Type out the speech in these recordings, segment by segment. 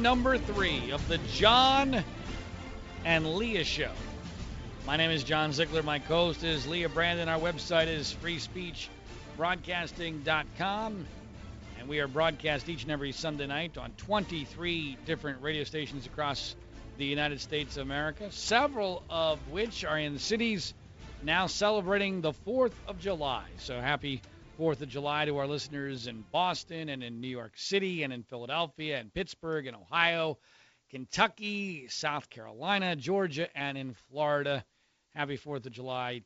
number three of the John and Leah Show. My name is John Ziegler. My co host is Leah Brandon. Our website is freespeechbroadcasting.com. And we are broadcast each and every Sunday night on 23 different radio stations across the United States of America, several of which are in cities now celebrating the 4th of July. So happy 4th of July to our listeners in Boston and in New York City and in Philadelphia and Pittsburgh and Ohio, Kentucky, South Carolina, Georgia, and in Florida. Happy 4th of July.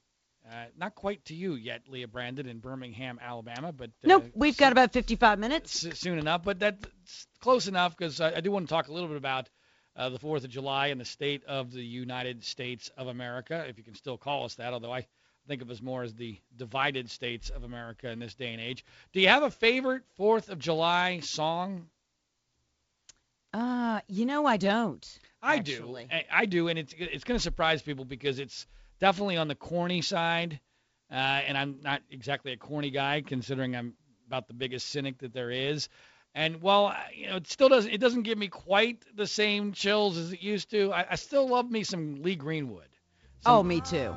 Uh, not quite to you yet, Leah Brandon, in Birmingham, Alabama, but uh, Nope, we've got about 55 minutes. soon enough. But that's close enough because I, I do want to talk a little bit about uh, the 4th of July and the state of the United States of America, if you can still call us that, although I think of as more as the divided states of America in this day and age. Do you have a favorite 4th of July song? Uh, you know I don't. I actually. do. I- I do, and it's it's going to surprise people because it's definitely on the corny side, uh, and I'm not exactly a corny guy considering I'm about the biggest cynic that there is. And well, you know, it still doesn't it doesn't give me quite the same chills as it used to. I, I still love me some Lee Greenwood. Oh, me too.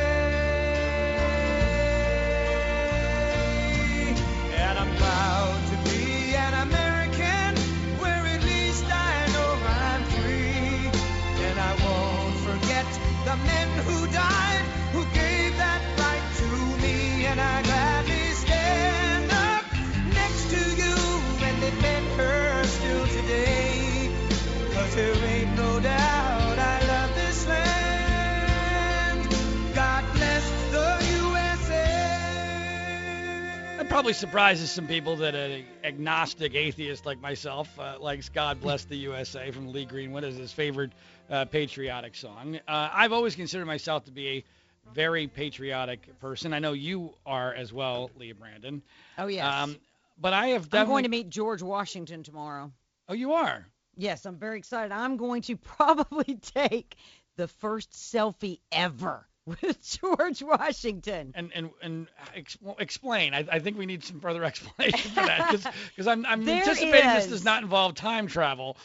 The men who died, probably surprises some people that an agnostic atheist like myself uh, likes "God Bless the USA" from Lee Greenwood as his favorite uh, patriotic song. Uh, I've always considered myself to be a very patriotic person. I know you are as well, Leah Brandon. Oh, yes. Um, but I have definitely. I'm going to meet George Washington tomorrow. Oh, you are. Yes, I'm very excited. I'm going to probably take the first selfie ever with George Washington. And and and ex- explain. I, I think we need some further explanation for that because I'm I'm anticipating this does not involve time travel.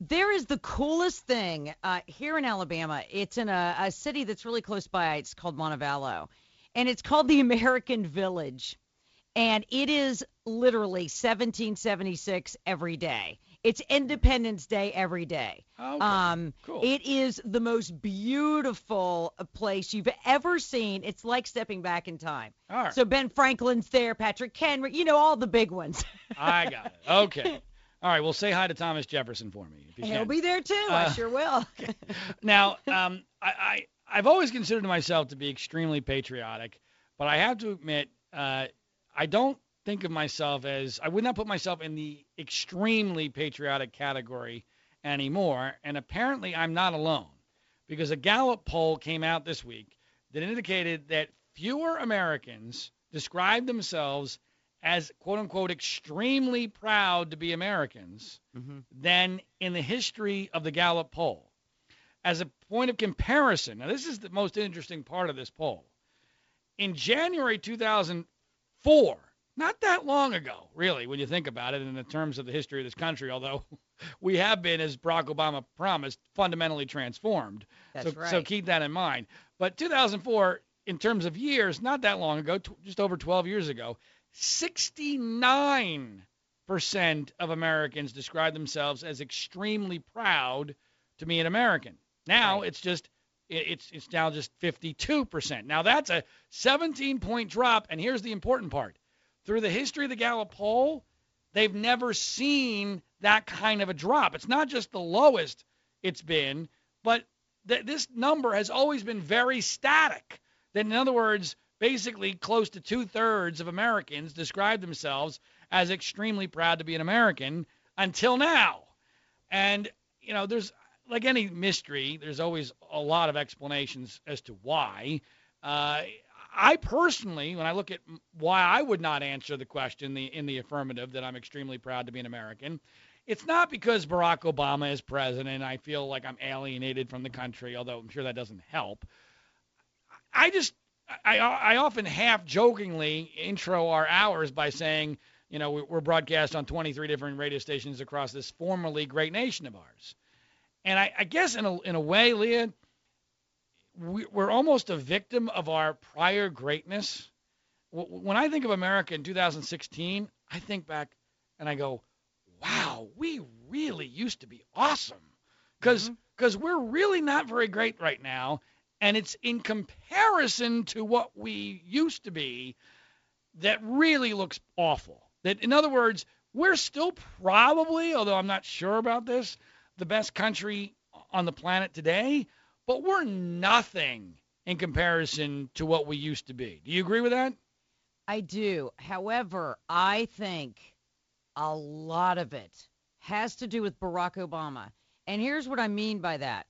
There is the coolest thing uh, here in Alabama. It's in a, a city that's really close by. It's called Montevallo, and it's called the American Village, and it is literally 1776 every day. It's Independence Day every day. Okay. Um, Cool. It is the most beautiful place you've ever seen. It's like stepping back in time. All right. So Ben Franklin's there, Patrick Henry, you know all the big ones. I got it. Okay. All right. Well, say hi to Thomas Jefferson for me. If you He'll can. be there too. Uh, I sure will. Now, um, I, I I've always considered myself to be extremely patriotic, but I have to admit, uh, I don't think of myself as I would not put myself in the extremely patriotic category anymore. And apparently, I'm not alone, because a Gallup poll came out this week that indicated that fewer Americans describe themselves as quote unquote extremely proud to be Americans mm-hmm. than in the history of the Gallup poll as a point of comparison, now this is the most interesting part of this poll. In January 2004, not that long ago, really, when you think about it in the terms of the history of this country, although we have been, as Barack Obama promised, fundamentally transformed. That's so, so keep that in mind. But 2004, in terms of years, not that long ago, t- just over 12 years ago, 69% of Americans describe themselves as extremely proud to be an American. Now Right. it's just it's it's now just 52%. Now that's a 17 point drop and here's the important part. Through the history of the Gallup poll, they've never seen that kind of a drop. It's not just the lowest it's been, but th- this number has always been very static. That in other words, basically close to two thirds of Americans describe themselves as extremely proud to be an American until now. And you know, there's like any mystery, there's always a lot of explanations as to why. Uh, I personally, when I look at why I would not answer the question the, in the affirmative that I'm extremely proud to be an American, it's not because Barack Obama is president. I feel like I'm alienated from the country, although I'm sure that doesn't help. I just, I, I often half jokingly intro our hours by saying, you know, we're broadcast on 23 different radio stations across this formerly great nation of ours. And I, I guess in a, in a way, Leah, we, we're almost a victim of our prior greatness. When I think of America in 2016, I think back and I go, wow, we really used to be awesome. Because because mm-hmm. we're really not very great right now. And it's in comparison to what we used to be that really looks awful. That, in other words, we're still probably, although I'm not sure about this, the best country on the planet today, but we're nothing in comparison to what we used to be. Do you agree with that? I do. However, I think a lot of it has to do with Barack Obama. And here's what I mean by that.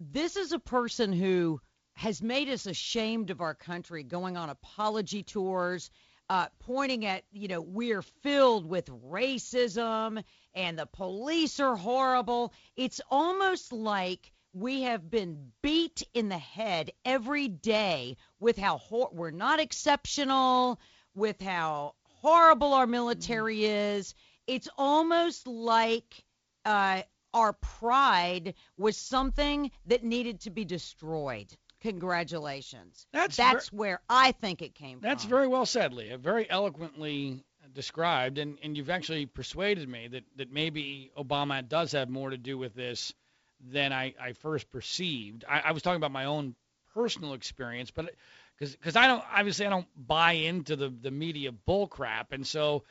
This is a person who has made us ashamed of our country, going on apology tours, uh, pointing at, you know, we're filled with racism and the police are horrible. It's almost like we have been beat in the head every day with how hor- we're not exceptional, with how horrible our military mm-hmm. is. It's almost like uh, our pride was something that needed to be destroyed. Congratulations. That's that's ver- where I think it came that's from. That's very well said, Leah. Very eloquently described, and, and you've actually persuaded me that, that maybe Obama does have more to do with this than I, I first perceived. I, I was talking about my own personal experience, but because because I don't obviously I don't buy into the the media bullcrap, and so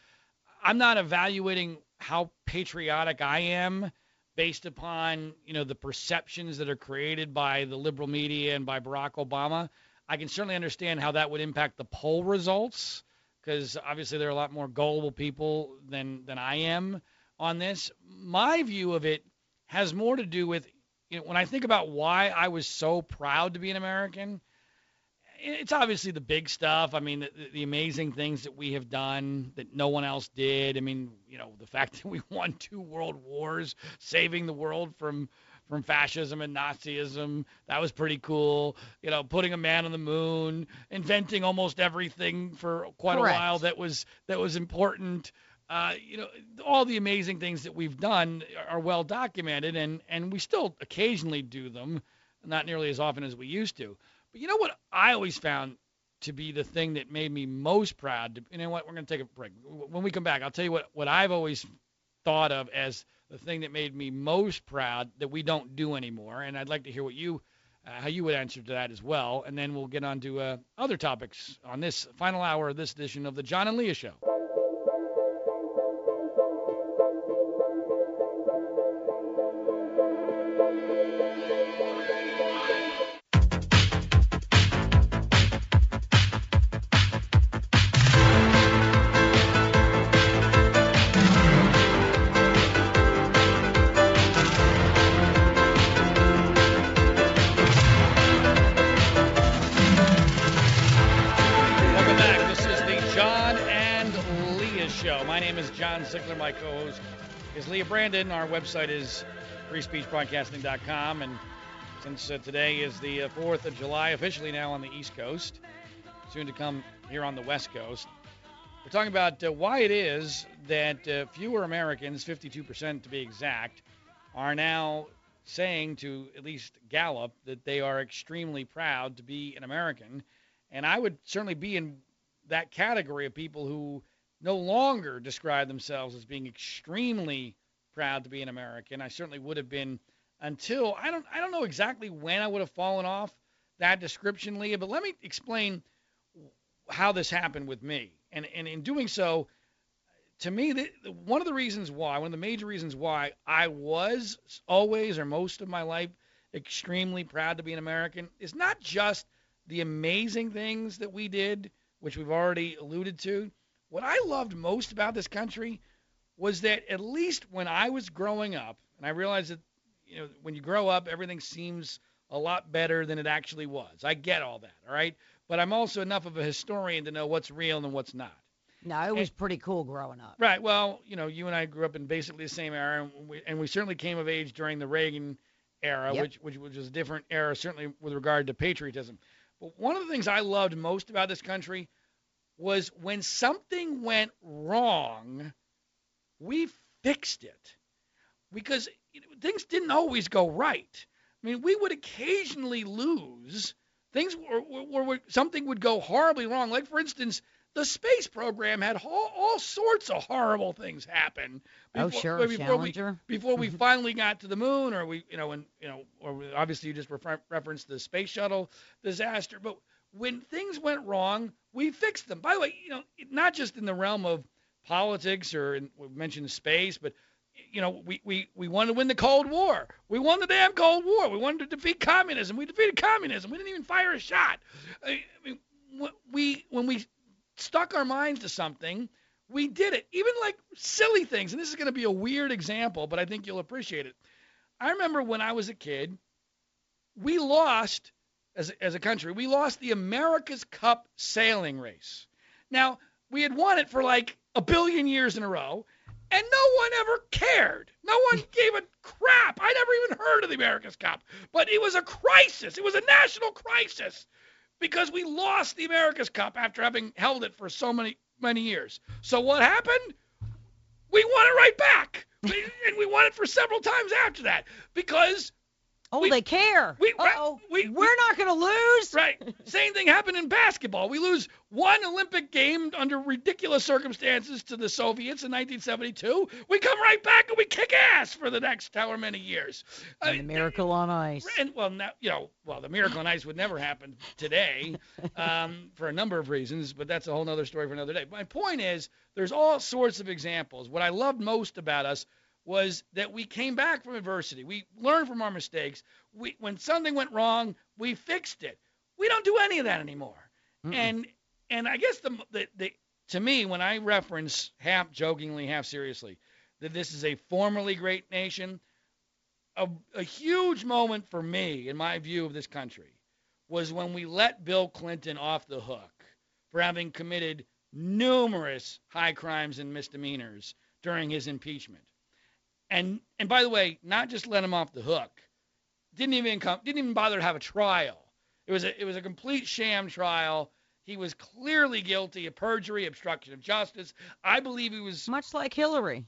I'm not evaluating how patriotic I am based upon you know the perceptions that are created by the liberal media and by Barack Obama. I can certainly understand how that would impact the poll results because obviously there are a lot more gullible people than than I am on this. My view of it has more to do with you know when I think about why I was so proud to be an American it's obviously the big stuff. I mean, the, the, amazing things that we have done that no one else did. I mean, you know, the fact that we won two world wars, saving the world from from fascism and Nazism. That was pretty cool. You know, putting a man on the moon, inventing almost everything for quite Correct. a while that was that was important. Uh, you know, all the amazing things that we've done are well documented, and and we still occasionally do them, not nearly as often as we used to. But you know what I always found to be the thing that made me most proud. To, you know what? We're going to take a break. When we come back, I'll tell you what, what I've always thought of as the thing that made me most proud that we don't do anymore. And I'd like to hear what you, uh, how you would answer to that as well. And then we'll get on to uh, other topics on this final hour of this edition of the John and Leah Show. Ziegler. My co-host is Leah Brandon. Our website is freespeechbroadcasting.com. And since uh, today is the uh, 4th of July, officially now on the East Coast, soon to come here on the West Coast, we're talking about uh, why it is that uh, fewer Americans, 52% to be exact, are now saying to at least Gallup that they are extremely proud to be an American. And I would certainly be in that category of people who no longer describe themselves as being extremely proud to be an American. I certainly would have been until I don't I don't know exactly when I would have fallen off that description, Leah, but let me explain how this happened with me. And and in doing so, to me, the, one of the reasons why, one of the major reasons why I was always or most of my life extremely proud to be an American is not just the amazing things that we did, which we've already alluded to, what I loved most about this country was that at least when I was growing up, and I realize that you know, when you grow up, everything seems a lot better than it actually was. I get all that, all right? But I'm also enough of a historian to know what's real and what's not. No, it was pretty cool growing up. Right. Well, you know, you and I grew up in basically the same era, and we, and we certainly came of age during the Reagan era, Yep. which, which which was a different era, certainly with regard to patriotism. But one of the things I loved most about this country was when something went wrong, we fixed it because things didn't always go right. I mean, we would occasionally lose. Things were, were, were something would go horribly wrong. Like for instance, the space program had all, all sorts of horrible things happen. Oh, before- sure, before we, Challenger. before we finally got to the moon, or we, you know, and you know, or obviously you just refer- referenced the space shuttle disaster. But when things went wrong, we fixed them. By the way, you know, not just in the realm of politics or in, we mentioned space, but you know, we, we, we wanted to win the Cold War. We won the damn Cold War. We wanted to defeat communism. We defeated communism. We didn't even fire a shot. I mean, we when we stuck our minds to something, we did it. Even like silly things. And this is going to be a weird example, but I think you'll appreciate it. I remember when I was a kid, we lost as a, as a country. We lost the America's Cup sailing race. Now we had won it for like a billion years in a row, and no one ever cared. No one gave a crap. I never even heard of the America's Cup, but it was a crisis. It was a national crisis because we lost the America's Cup after having held it for so many many years. So what happened? We won it right back, and we won it for several times after that because Oh, We- they care. we- Uh-oh. we- We're not going to lose. Right. Same thing happened in basketball. We lose one Olympic game under ridiculous circumstances to the Soviets in 1972. We come right back and we kick ass for the next however many years. I And the miracle on ice. And well, now you know, well, the miracle on ice would never happen today, um, for a number of reasons, but that's a whole other story for another day. My point is, there's all sorts of examples. What I loved most about us was that we came back from adversity. We learned from our mistakes. We, when something went wrong, we fixed it. We don't do any of that anymore. Mm-mm. And and I guess the, the the to me when I reference half jokingly, half seriously, that this is a formerly great nation, a, a huge moment for me in my view of this country was when we let Bill Clinton off the hook for having committed numerous high crimes and misdemeanors during his impeachment. And and by the way, not just let him off the hook, didn't even come, didn't even bother to have a trial. It was a it was a complete sham trial. He was clearly guilty of perjury, obstruction of justice. I believe he was Much like Hillary.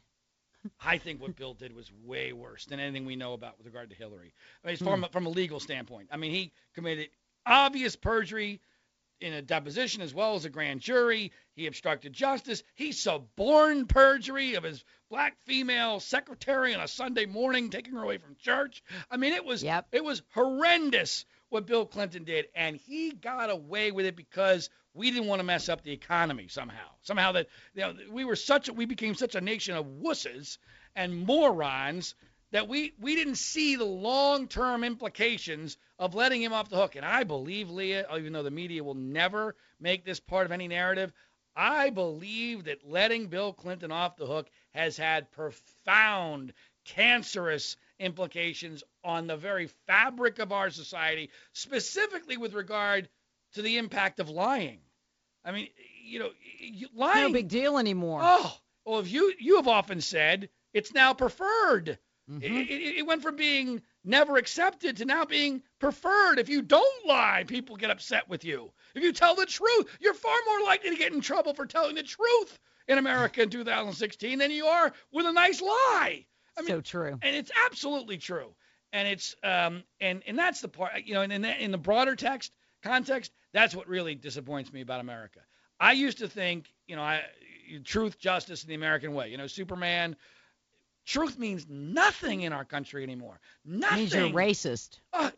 I think what Bill did was way worse than anything we know about with regard to Hillary. I mean, it's hmm. from, from a legal standpoint. I mean, he committed obvious perjury in a deposition as well as a grand jury. He obstructed justice. He suborned perjury of his black female secretary on a Sunday morning, taking her away from church. I mean, it was Yep. it was horrendous what Bill Clinton did, and he got away with it because we didn't want to mess up the economy somehow. Somehow that you know we were such a, we became such a nation of wusses and morons that we we didn't see the long-term implications of letting him off the hook. And I believe, Leah, uh, even though the media will never make this part of any narrative, I believe that letting Bill Clinton off the hook has had profound cancerous implications on the very fabric of our society, specifically with regard to the impact of lying. I mean, you know, you- lying. No big deal anymore. Oh, well, if you you have often said it's now preferred. Mhm. It, it, it went from being never accepted to now being preferred. If you don't lie, people get upset with you. If you tell the truth, you're far more likely to get in trouble for telling the truth in America in 2016 than you are with a nice lie. I mean, so true. and it's absolutely true. And it's um and and that's the part you know, and in the, in the broader text context, that's what really disappoints me about America. I used to think, you know, I truth, justice, and the American way. You know, Superman. Truth means nothing in our country anymore. Nothing. Means you're racist. Uh,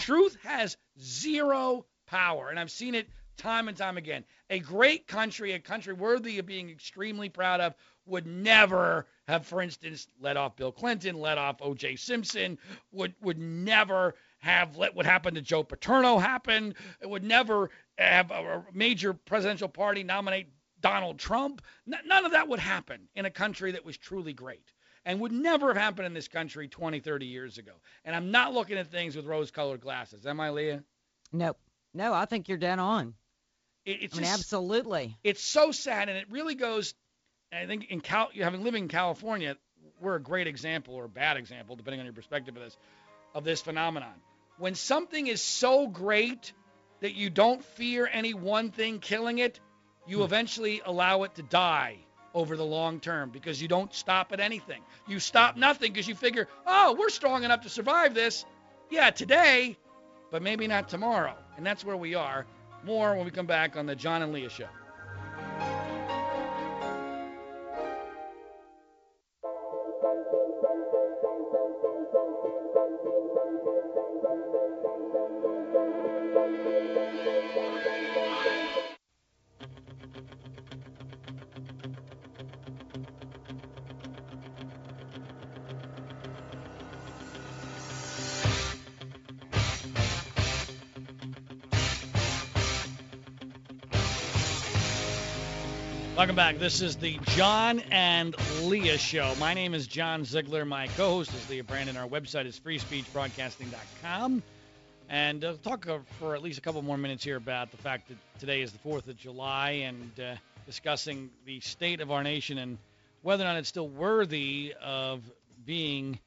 truth has zero power, and I've seen it time and time again. A great country, a country worthy of being extremely proud of, would never have, for instance, let off Bill Clinton, let off O.J. Simpson, would would never have let what happened to Joe Paterno happen. It would never have a, a major presidential party nominate Donald Trump. N- none of that would happen in a country that was truly great. And would never have happened in this country 20, 30 years ago. And I'm not looking at things with rose-colored glasses. Am I, Leah? Nope. No, I think you're dead on. It, it's I mean, just, absolutely. it's so sad, and it really goes. I think in Cal, having living in California, we're a great example or a bad example, depending on your perspective of this, of this phenomenon. When something is so great that you don't fear any one thing killing it, you hmm. eventually allow it to die over the long term because you don't stop at anything. You stop nothing because you figure, oh, we're strong enough to survive this. Yeah, today, but maybe not tomorrow. And that's where we are. More when we come back on the John and Leah Show. Welcome back. This is the John and Leah Show. My name is John Ziegler. My co-host is Leah Brandon. Our website is freespeechbroadcasting.com. And uh, talk for at least a couple more minutes here about the fact that today is the 4th of July and uh, discussing the state of our nation and whether or not it's still worthy of being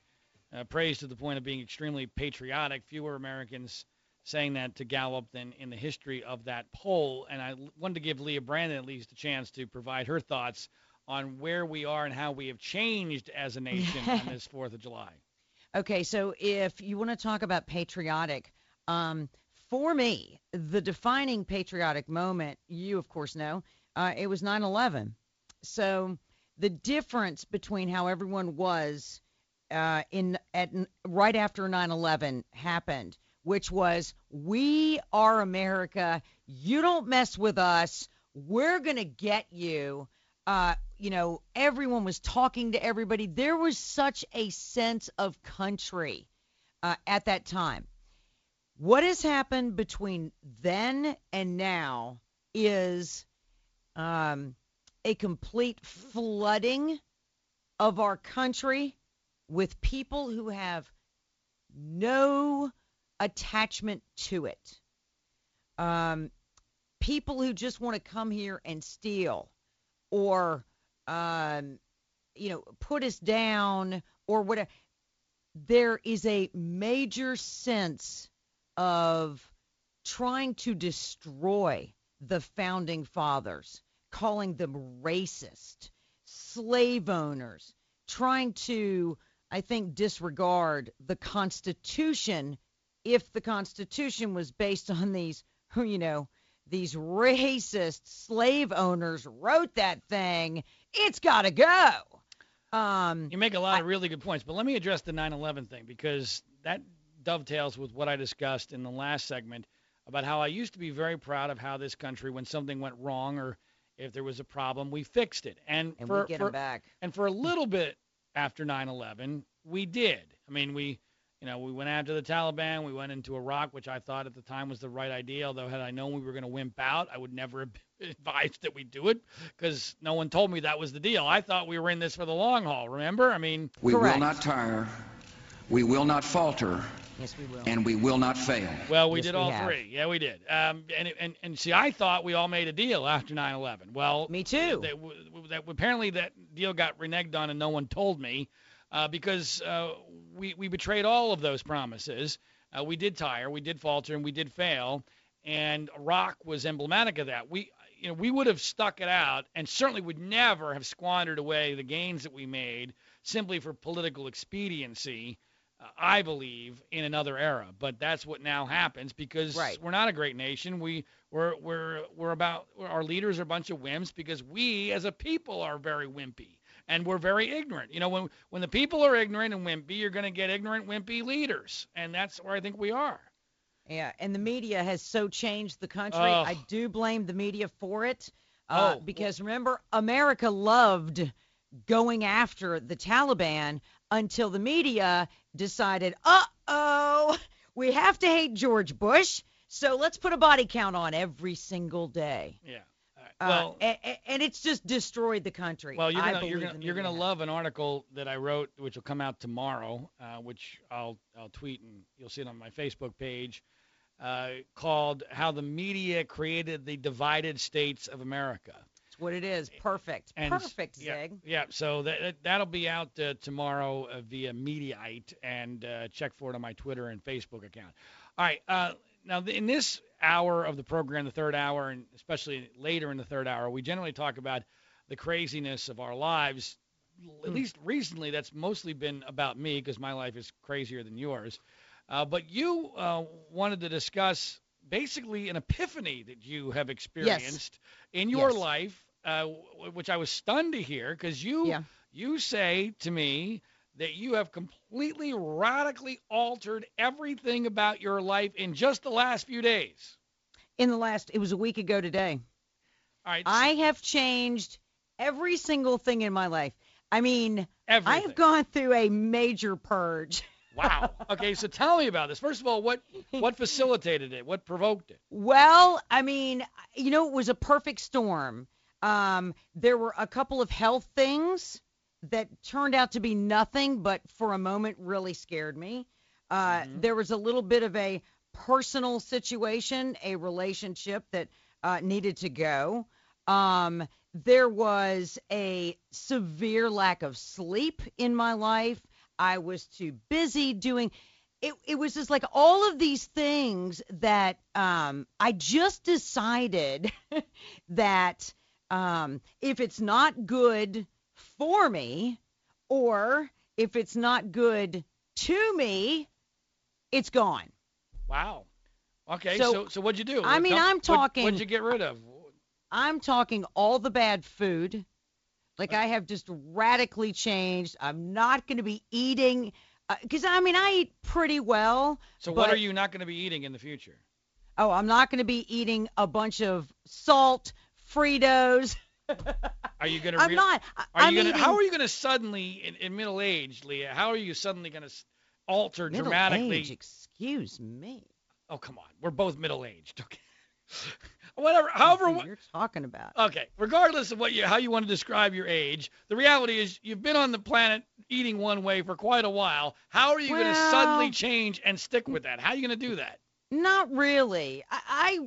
uh, praised to the point of being extremely patriotic. Fewer Americans saying that to Gallup than in the history of that poll. And I wanted to give Leah Brandon at least a chance to provide her thoughts on where we are and how we have changed as a nation on this 4th of July. Okay, so if you want to talk about patriotic, um, for me, the defining patriotic moment, you of course know, uh, it was 9/11. So the difference between how everyone was uh, in at right after 9/11 happened, which was we are America. You don't mess with us. We're gonna get you. Uh, you know, everyone was talking to everybody. There was such a sense of country uh, at that time. What has happened between then and now is um, a complete flooding of our country with people who have no attachment to it. Um, people who just want to come here and steal or, um, you know, put us down or whatever. There is a major sense of trying to destroy the founding fathers, calling them racist, slave owners, trying to, I think, disregard the Constitution if the Constitution was based on these, you know, these racist slave owners wrote that thing, it's got to go. Um, You make a lot of really good points, but let me address the 9/11 thing because that dovetails with what I discussed in the last segment about how I used to be very proud of how this country, when something went wrong or if there was a problem, we fixed it. And, and for, we get for them back. and for a little bit after 9/11, we did. I mean, we, you know, we went after the Taliban. We went into Iraq, which I thought at the time was the right idea. Although had I known we were going to wimp out, I would never have advised that we do it because no one told me that was the deal. I thought we were in this for the long haul. Remember? I mean, We Correct. will not tire. We will not falter. Yes, we will. And we will not fail. Well, we Yes, did all have. three. Yeah, we did. Um, and, and and see, I thought we all made a deal after 9/11. Well, Me too. That, w- that apparently that deal got reneged on, and no one told me uh, because uh, we we betrayed all of those promises. Uh, we did tire, we did falter, and we did fail. And Iraq was emblematic of that. We you know we would have stuck it out, and certainly would never have squandered away the gains that we made simply for political expediency. uh, I believe in another era, but that's what now happens because Right. we're not a great nation. We we're we're we're about our leaders are a bunch of wimps because we as a people are very wimpy and we're very ignorant. You know, when when the people are ignorant and wimpy, you're going to get ignorant, wimpy leaders, and that's where I think we are. Yeah, and the media has so changed the country. Ugh. I do blame the media for it. Uh, Oh. because remember, America loved going after the Taliban until the media decided, uh oh, we have to hate George Bush, so let's put a body count on every single day. Yeah. Uh, Well- a- a- and it's just destroyed the country. Well, you're gonna you're gonna you're gonna love an article that I wrote, which will come out tomorrow, uh, which I'll I'll tweet and you'll see it on my Facebook page, uh, called "How the Media Created the Divided States of America." It's what it is. Perfect. And Perfect, yeah, Zig. Yeah, so that that- that'll be out uh, tomorrow uh, via Mediaite, and uh, check for it on my Twitter and Facebook account. All right, uh, now in this hour of the program, the third hour, and especially later in the third hour, we generally talk about the craziness of our lives. At Hmm. least recently, that's mostly been about me because my life is crazier than yours. Uh, but you uh, wanted to discuss basically an epiphany that you have experienced in your Yes. life, uh, w- which I was stunned to hear because you Yeah. you say to me that you have completely radically altered everything about your life in just the last few days. In the last, it was a week ago today. All right, I have changed every single thing in my life. I mean, everything. I have gone through a major purge. Wow. Okay, so tell me about this. First of all, what what facilitated it? What provoked it? Well, I mean, you know, it was a perfect storm. Um, there were a couple of health things that turned out to be nothing, but for a moment really scared me. Uh, Mhm. There was a little bit of a personal situation, a relationship that uh, needed to go. Um, there was a severe lack of sleep in my life. I was too busy doing it, it was just like all of these things that um, I just decided that um, if it's not good for me or if it's not good to me, it's gone. Wow. Okay, So, so so, what'd you do? I mean, Tell- I'm talking- What'd you get rid of? I'm talking all the bad food. Like uh-huh. I have just radically changed. I'm not going to be eating uh, because I mean I eat pretty well. So what but- are you not going to be eating in the future? Oh, I'm not going to be eating a bunch of salt, Fritos. Are you going to? I'm not. I- Are I'm you gonna? eating How are you going to suddenly, in, in middle age, Leah? How are you suddenly going to alter middle dramatically? age. Excuse me. Oh come on, we're both middle aged. Okay. Whatever. However. Who wha- you're talking about. Okay. Regardless of what you, how you want to describe your age, the reality is you've been on the planet eating one way for quite a while. How are you going to suddenly change and stick with that? How are you going to do that? Not really. I, I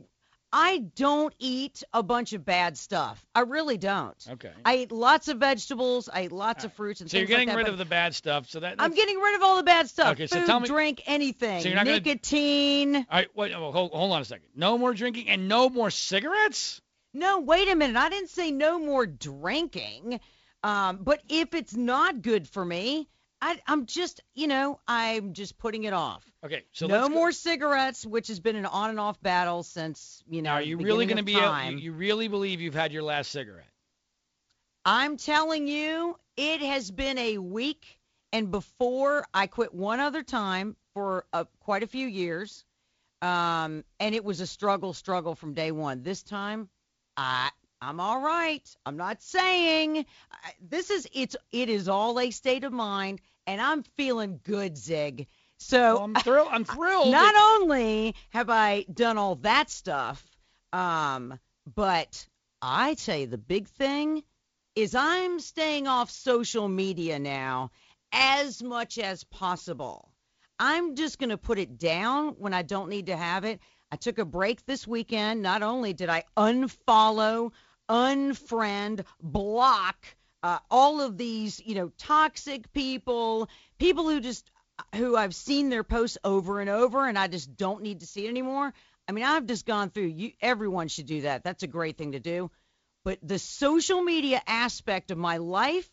I don't eat a bunch of bad stuff. I really don't. Okay. I eat lots of vegetables. I eat lots of fruits and stuff. So you're getting rid of the bad stuff. So that. I'm getting rid of all the bad stuff. Okay, so Food, tell me- drink, anything. So you're not gonna- Nicotine. All right. Wait. hold, hold on a second. No more drinking and no more cigarettes. No, wait a minute. I didn't say no more drinking. Um, but if it's not good for me, I, I'm just, you know, I'm just putting it off. Okay. So no let's go- more cigarettes, which has been an on and off battle since, you know, Now, are you really going to be? Able, you, you really believe you've had your last cigarette? I'm telling you, it has been a week, and before I quit one other time for uh, quite a few years, um, and it was a struggle, struggle from day one. This time, I I'm all right. I'm not saying I, this is it's it is all a state of mind, and I'm feeling good, Zig. So Well, I'm thrilled. I'm thrilled. not that- only have I done all that stuff, um, but I tell you the big thing is I'm staying off social media now as much as possible. I'm just going to put it down when I don't need to have it. I took a break this weekend. Not only did I unfollow, unfriend, block uh, all of these, you know, toxic people, people who just who I've seen their posts over and over and I just don't need to see it anymore. I mean, I've just gone through you everyone should do that. That's a great thing to do. But the social media aspect of my life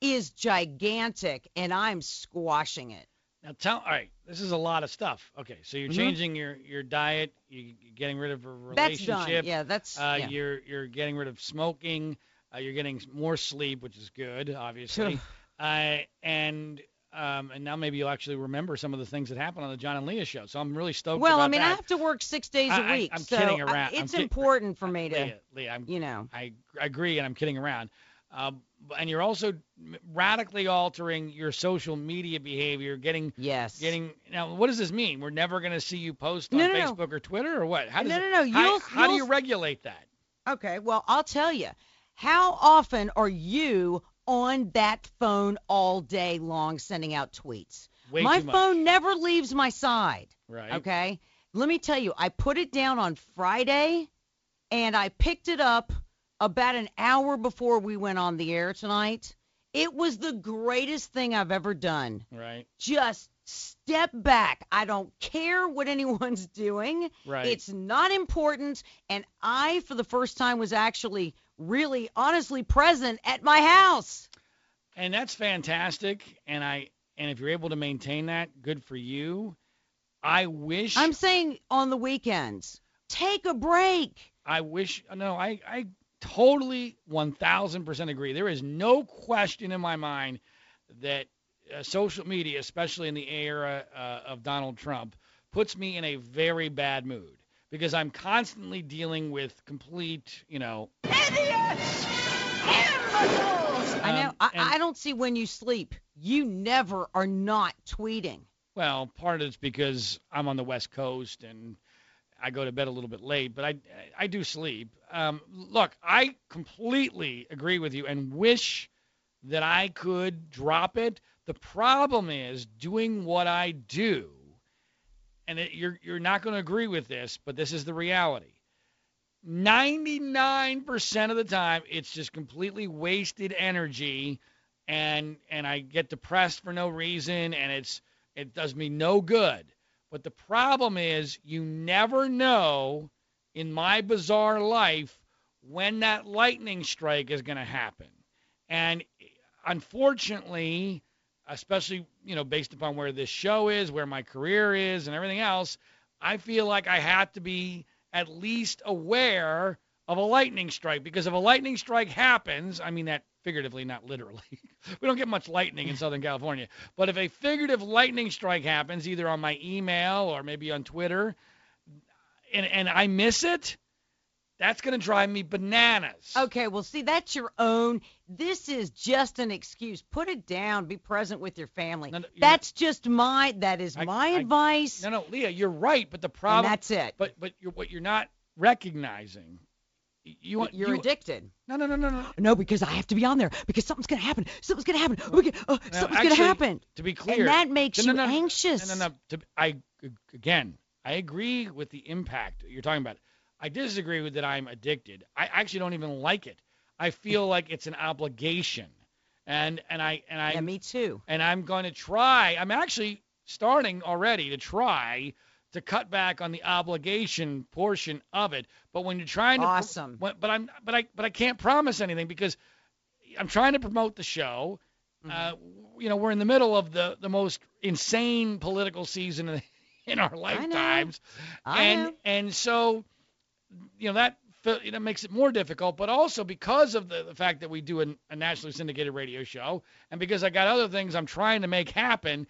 is gigantic and I'm squashing it. Now tell. All right. This is a lot of stuff. Okay. So you're Mhm. changing your your diet. You, you're getting rid of a relationship. That's relationship. done. Yeah, that's Uh, yeah. You're you're getting rid of smoking. Uh, you're getting more sleep, which is good, obviously. uh, and um, and now maybe you'll actually remember some of the things that happened on the John and Leah show. So I'm really stoked well, about I mean, that. I have to work six days a I- I- week, I'm so kidding I- around. I'm it's kid- important for me to, Leah, Leah, I'm, you know. I, I agree, and I'm kidding around. Um, and you're also radically altering your social media behavior, getting Yes. getting. Now, what does this mean? We're never going to see you post on No, no, no. Facebook or Twitter, or what? How does No, it- no, no, How, you'll- how do you regulate that? Okay, well, I'll tell you. How often are you on that phone all day long sending out tweets? Way my phone never leaves my side. Right. Okay. Let me tell you, I put it down on Friday and I picked it up about an hour before we went on the air tonight. It was the greatest thing I've ever done. Right. Just step back. I don't care what anyone's doing. Right. It's not important. And I, for the first time, was actually really honestly present at my house. and that's fantastic. And I and if you're able to maintain that, good for you. I wish I'm saying on the weekends, take a break. I wish no, I I totally 1000% agree. There is no question in my mind that uh, social media, especially in the era uh, of Donald Trump, puts me in a very bad mood because I'm constantly dealing with complete, you know, I know. Um, I, and- I don't see when you sleep. You never are not tweeting. Well, part of it's because I'm on the West Coast and I go to bed a little bit late, but I I do sleep. Um, look, I completely agree with you and wish that I could drop it. The problem is doing what I do, and it, you're you're not going to agree with this, but this is the reality. 99% of the time, it's just completely wasted energy, and and I get depressed for no reason, and it's it does me no good. But the problem is, you never know in my bizarre life when that lightning strike is going to happen. And unfortunately, especially, you know, based upon where this show is, where my career is, and everything else, I feel like I have to be at least aware of a lightning strike because if a lightning strike happens, I mean that figuratively, not literally. we don't get much lightning in Southern California, but if a figurative lightning strike happens, either on my email or maybe on Twitter, and and I miss it, that's going to drive me bananas. Okay, well, see, that's your own. This is just an excuse. Put it down. Be present with your family. No, no, that's just my. That is I- my I- advice. No, no, Leah, you're right, but the and problem, that's it. but but you're, what you're not recognizing, you want You're you, addicted. No, no, no, no, no. No, because I have to be on there because something's gonna happen. Something's gonna happen. We can, oh, No, something's actually, gonna happen. To be clear, And that makes no, you no, anxious. No, no, no. To, I again, I agree with the impact you're talking about. I disagree with that I'm addicted. I actually don't even like it. I feel like it's an obligation, and and I and I Yeah, me too. and I'm going to try. I'm actually starting already to try to cut back on the obligation portion of it. But when you're trying to, Awesome. when- but I'm, but I, but I can't promise anything because I'm trying to promote the show. Mm-hmm. Uh, you know, we're in the middle of the the most insane political season in, in our lifetimes, I and know. and so, you know that. You know, makes it more difficult, but also because of the, the fact that we do an, a nationally syndicated radio show, and because I got other things I'm trying to make happen,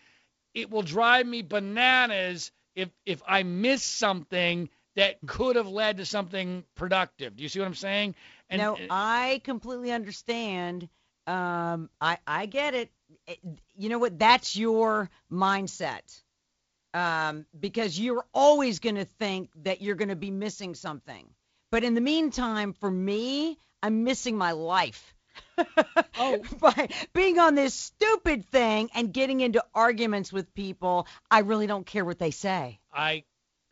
it will drive me bananas if if I miss something that could have led to something productive. Do you see what I'm saying? And no, I completely understand. Um, I I get it. It- You know what? That's your mindset. Um, because you're always going to think that you're going to be missing something. But in the meantime, for me, I'm missing my life. Oh. by being on this stupid thing and getting into arguments with people, I really don't care what they say. I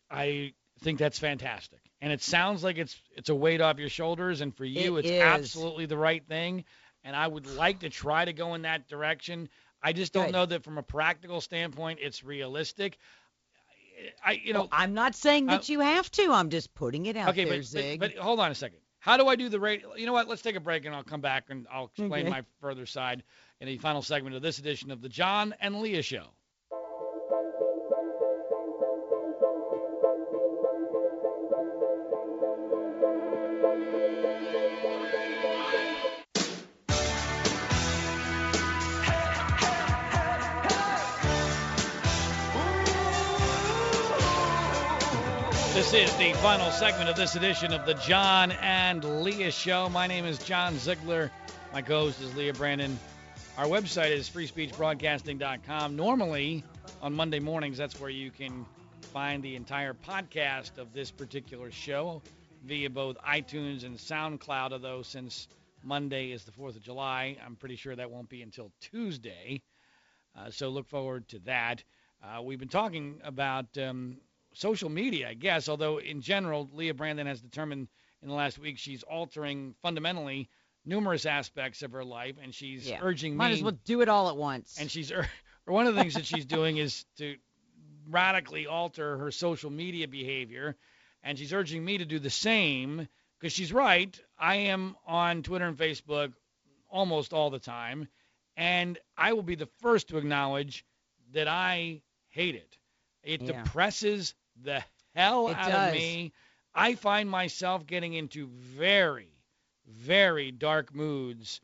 I think that's fantastic. And it sounds like it's it's a weight off your shoulders and for you It it's is. absolutely the right thing and I would like to try to go in that direction. I just don't Good. know that from a practical standpoint it's realistic. I you know Well, I'm not saying that uh, you have to. I'm just putting it out okay, there, but, Zig. but but hold on a second. How do I do the radio? You know what? Let's take a break and I'll come back and I'll explain Okay. my further side in the final segment of this edition of the John and Leah Show. This is the final segment of this edition of the John and Leah Show. My name is John Ziegler. My co-host is Leah Brandon. Our website is freespeechbroadcasting.com. Normally, on Monday mornings, that's where you can find the entire podcast of this particular show. via both iTunes and SoundCloud, although since Monday is the 4th of July, I'm pretty sure that won't be until Tuesday. Uh, so look forward to that. Uh, we've been talking about um, social media, I guess, although in general, Leah Brandon has determined in the last week she's altering fundamentally numerous aspects of her life, and she's Yeah. urging Might me. Might as well do it all at once. And she's ur- one of the things that she's doing is to radically alter her social media behavior, and she's urging me to do the same because she's right. I am on Twitter and Facebook almost all the time, and I will be the first to acknowledge that I hate it. It Yeah. depresses the hell It out does. of me. I find myself getting into very, very dark moods,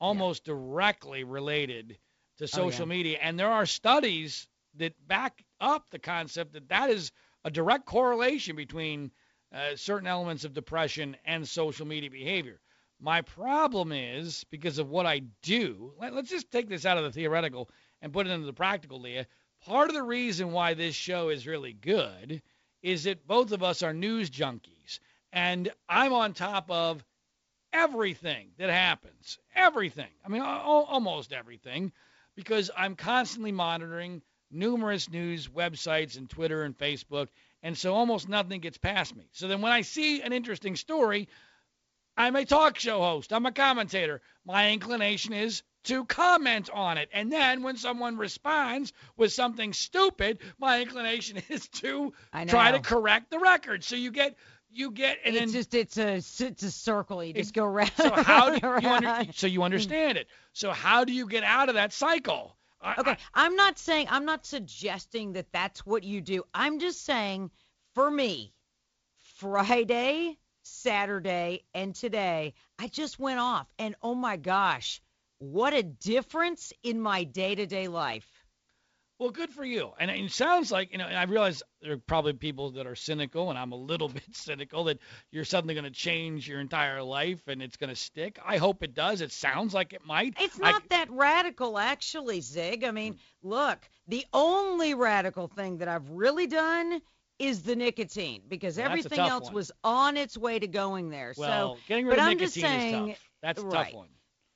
almost directly related to social Oh, yeah. media. And there are studies that back up the concept that that is a direct correlation between uh, certain elements of depression and social media behavior. My problem is because of what I do. Let, let's just take this out of the theoretical and put it into the practical, Leah. Part of the reason why this show is really good is that both of us are news junkies, and I'm on top of everything that happens. Everything. I mean, almost everything, because I'm constantly monitoring numerous news websites and Twitter and Facebook, and so almost nothing gets past me. So then when I see an interesting story, I'm a talk show host. I'm a commentator. My inclination is to comment on it. And then when someone responds with something stupid, my inclination is to try to correct the record. So you get you get and it's then just it's a it's a circle. You just go round. so how do you under, around. so you understand it. So how do you get out of that cycle? I- Okay, I- I'm not saying I'm not suggesting that that's what you do. I'm just saying for me, Friday, Saturday, and today, I just went off and oh my gosh, what a difference in my day-to-day life. Well, good for you. And it sounds like, you know, and I realize there are probably people that are cynical, and I'm a little bit cynical that you're suddenly going to change your entire life and it's going to stick. I hope it does. It sounds like it might. It's I- not that radical, actually, Zig. I mean, look, the only radical thing that I've really done is the nicotine because everything else one. was on its way to going there. well, so, getting rid but of I'm nicotine just saying, is tough. That's a right. tough one.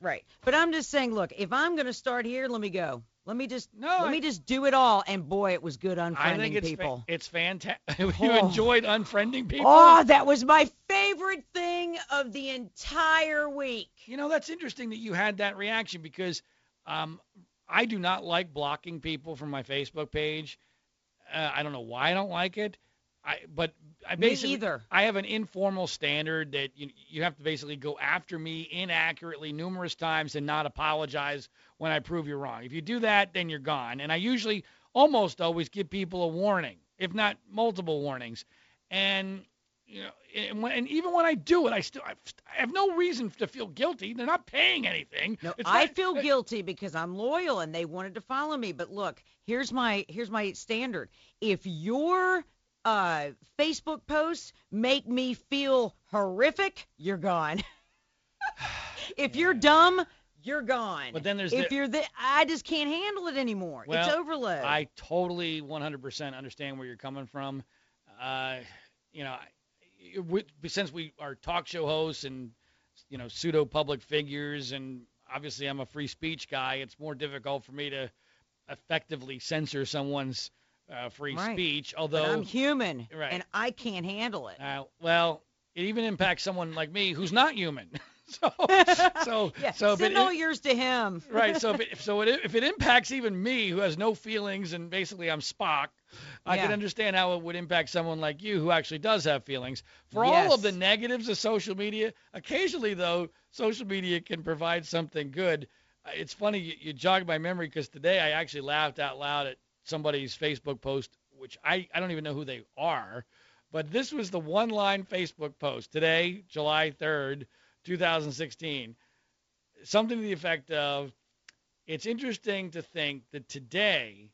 Right. But I'm just saying, look, if I'm going to start here, let me go. Let me just No, let I- me just do it all. And boy, it was good I unfriending think it's fa- people. it's fantastic. you Oh. enjoyed unfriending people. Oh, that was my favorite thing of the entire week. You know, that's interesting that you had that reaction because um, I do not like blocking people from my Facebook page. Uh, I don't know why I don't like it. I but I Me basically either. I have an informal standard that you you have to basically go after me inaccurately numerous times and not apologize when I prove you're wrong. If you do that, then you're gone. And I usually almost always give people a warning, if not multiple warnings. And you know, and, when, and even when I do it, I still I have no reason to feel guilty. They're not paying anything. No, It's I not- feel guilty because I'm loyal and they wanted to follow me. But look, here's my here's my standard. If your uh, Facebook posts make me feel horrific, you're gone. if you're dumb, you're gone. But then there's if the- you're the, I just can't handle it anymore. it's Well, overload. I totally 100% understand where you're coming from. Uh, you know, we, since we are talk show hosts and you know pseudo public figures, and obviously I'm a free speech guy, it's more difficult for me to effectively censor someone's uh, free Right. speech. but Although, I'm human Right. and I can't handle it. uh, well, it even impacts someone like me who's not human. so, so, yeah, so, but send it- yours to him. right. So if it, so it, if it impacts even me, who has no feelings, and basically I'm Spock, I can understand how it would impact someone like you who actually does have feelings. For all of the negatives of social media, occasionally though, social media can provide something good. Uh, It's funny you, you jogged my memory because today I actually laughed out loud at somebody's Facebook post, which I I don't even know who they are, but this was the one-line Facebook post today, July 3rd, 2016 something to the effect of it's interesting to think that today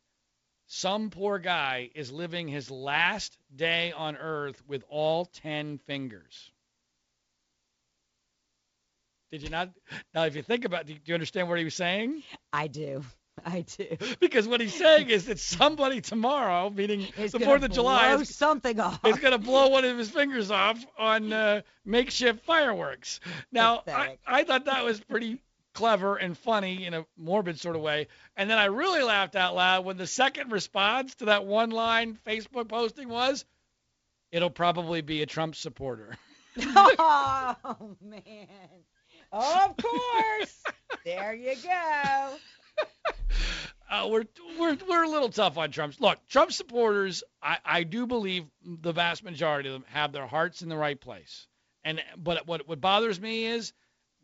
some poor guy is living his last day on earth with all 10 fingers. Did you not? Now, if you think about, do you understand what he was saying? I do. I do. because what he's saying is that somebody tomorrow, meaning It's the Fourth of July, blow is, something off. is going to blow one of his fingers off on uh, makeshift fireworks. Now, I, I thought that was pretty clever and funny in a morbid sort of way. And then I really laughed out loud when the second response to that one line Facebook posting was, it'll probably be a Trump supporter. oh man. Oh, Of course. there you go. uh, we're we're we're a little tough on Trump. Look, Trump supporters, I, I do believe the vast majority of them have their hearts in the right place. And but what what bothers me is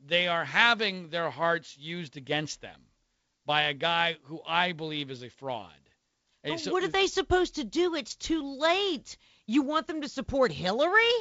they are having their hearts used against them by a guy who I believe is a fraud. But so- what are they supposed to do? It's too late. You want them to support Hillary?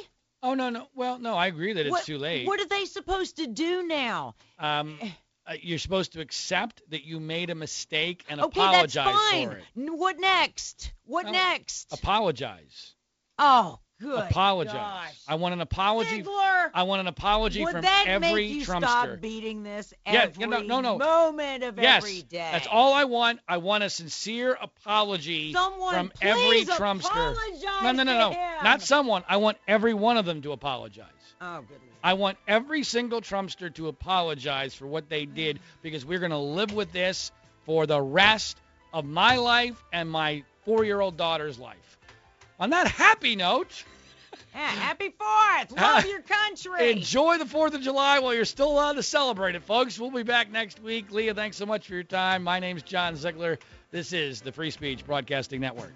Oh no no. Well no, I agree that it's what, too late. What are they supposed to do now? um, uh, you're supposed to accept that you made a mistake and okay, apologize that's fine. for it. What next? What No, next? Apologize. oh, good. apologize. gosh. I want an apology. Ziegler, I want an apology would from that every make you Trumpster. stop beating this every Yeah, no, no, no. moment of yes, every day? that's all I want. I want a sincere apology Someone from every Trumpster. apologize No, no, no, no. Not someone. I want every one of them to apologize. Oh, good. I want every single Trumpster to apologize for what they did because we're going to live with this for the rest of my life and my four-year-old daughter's life. On that happy note, Yeah, happy Fourth. Love your country. enjoy the 4th of July while you're still allowed to celebrate it, folks. We'll be back next week. Leah, thanks so much for your time. My name's John Ziegler. This is the Free Speech Broadcasting Network.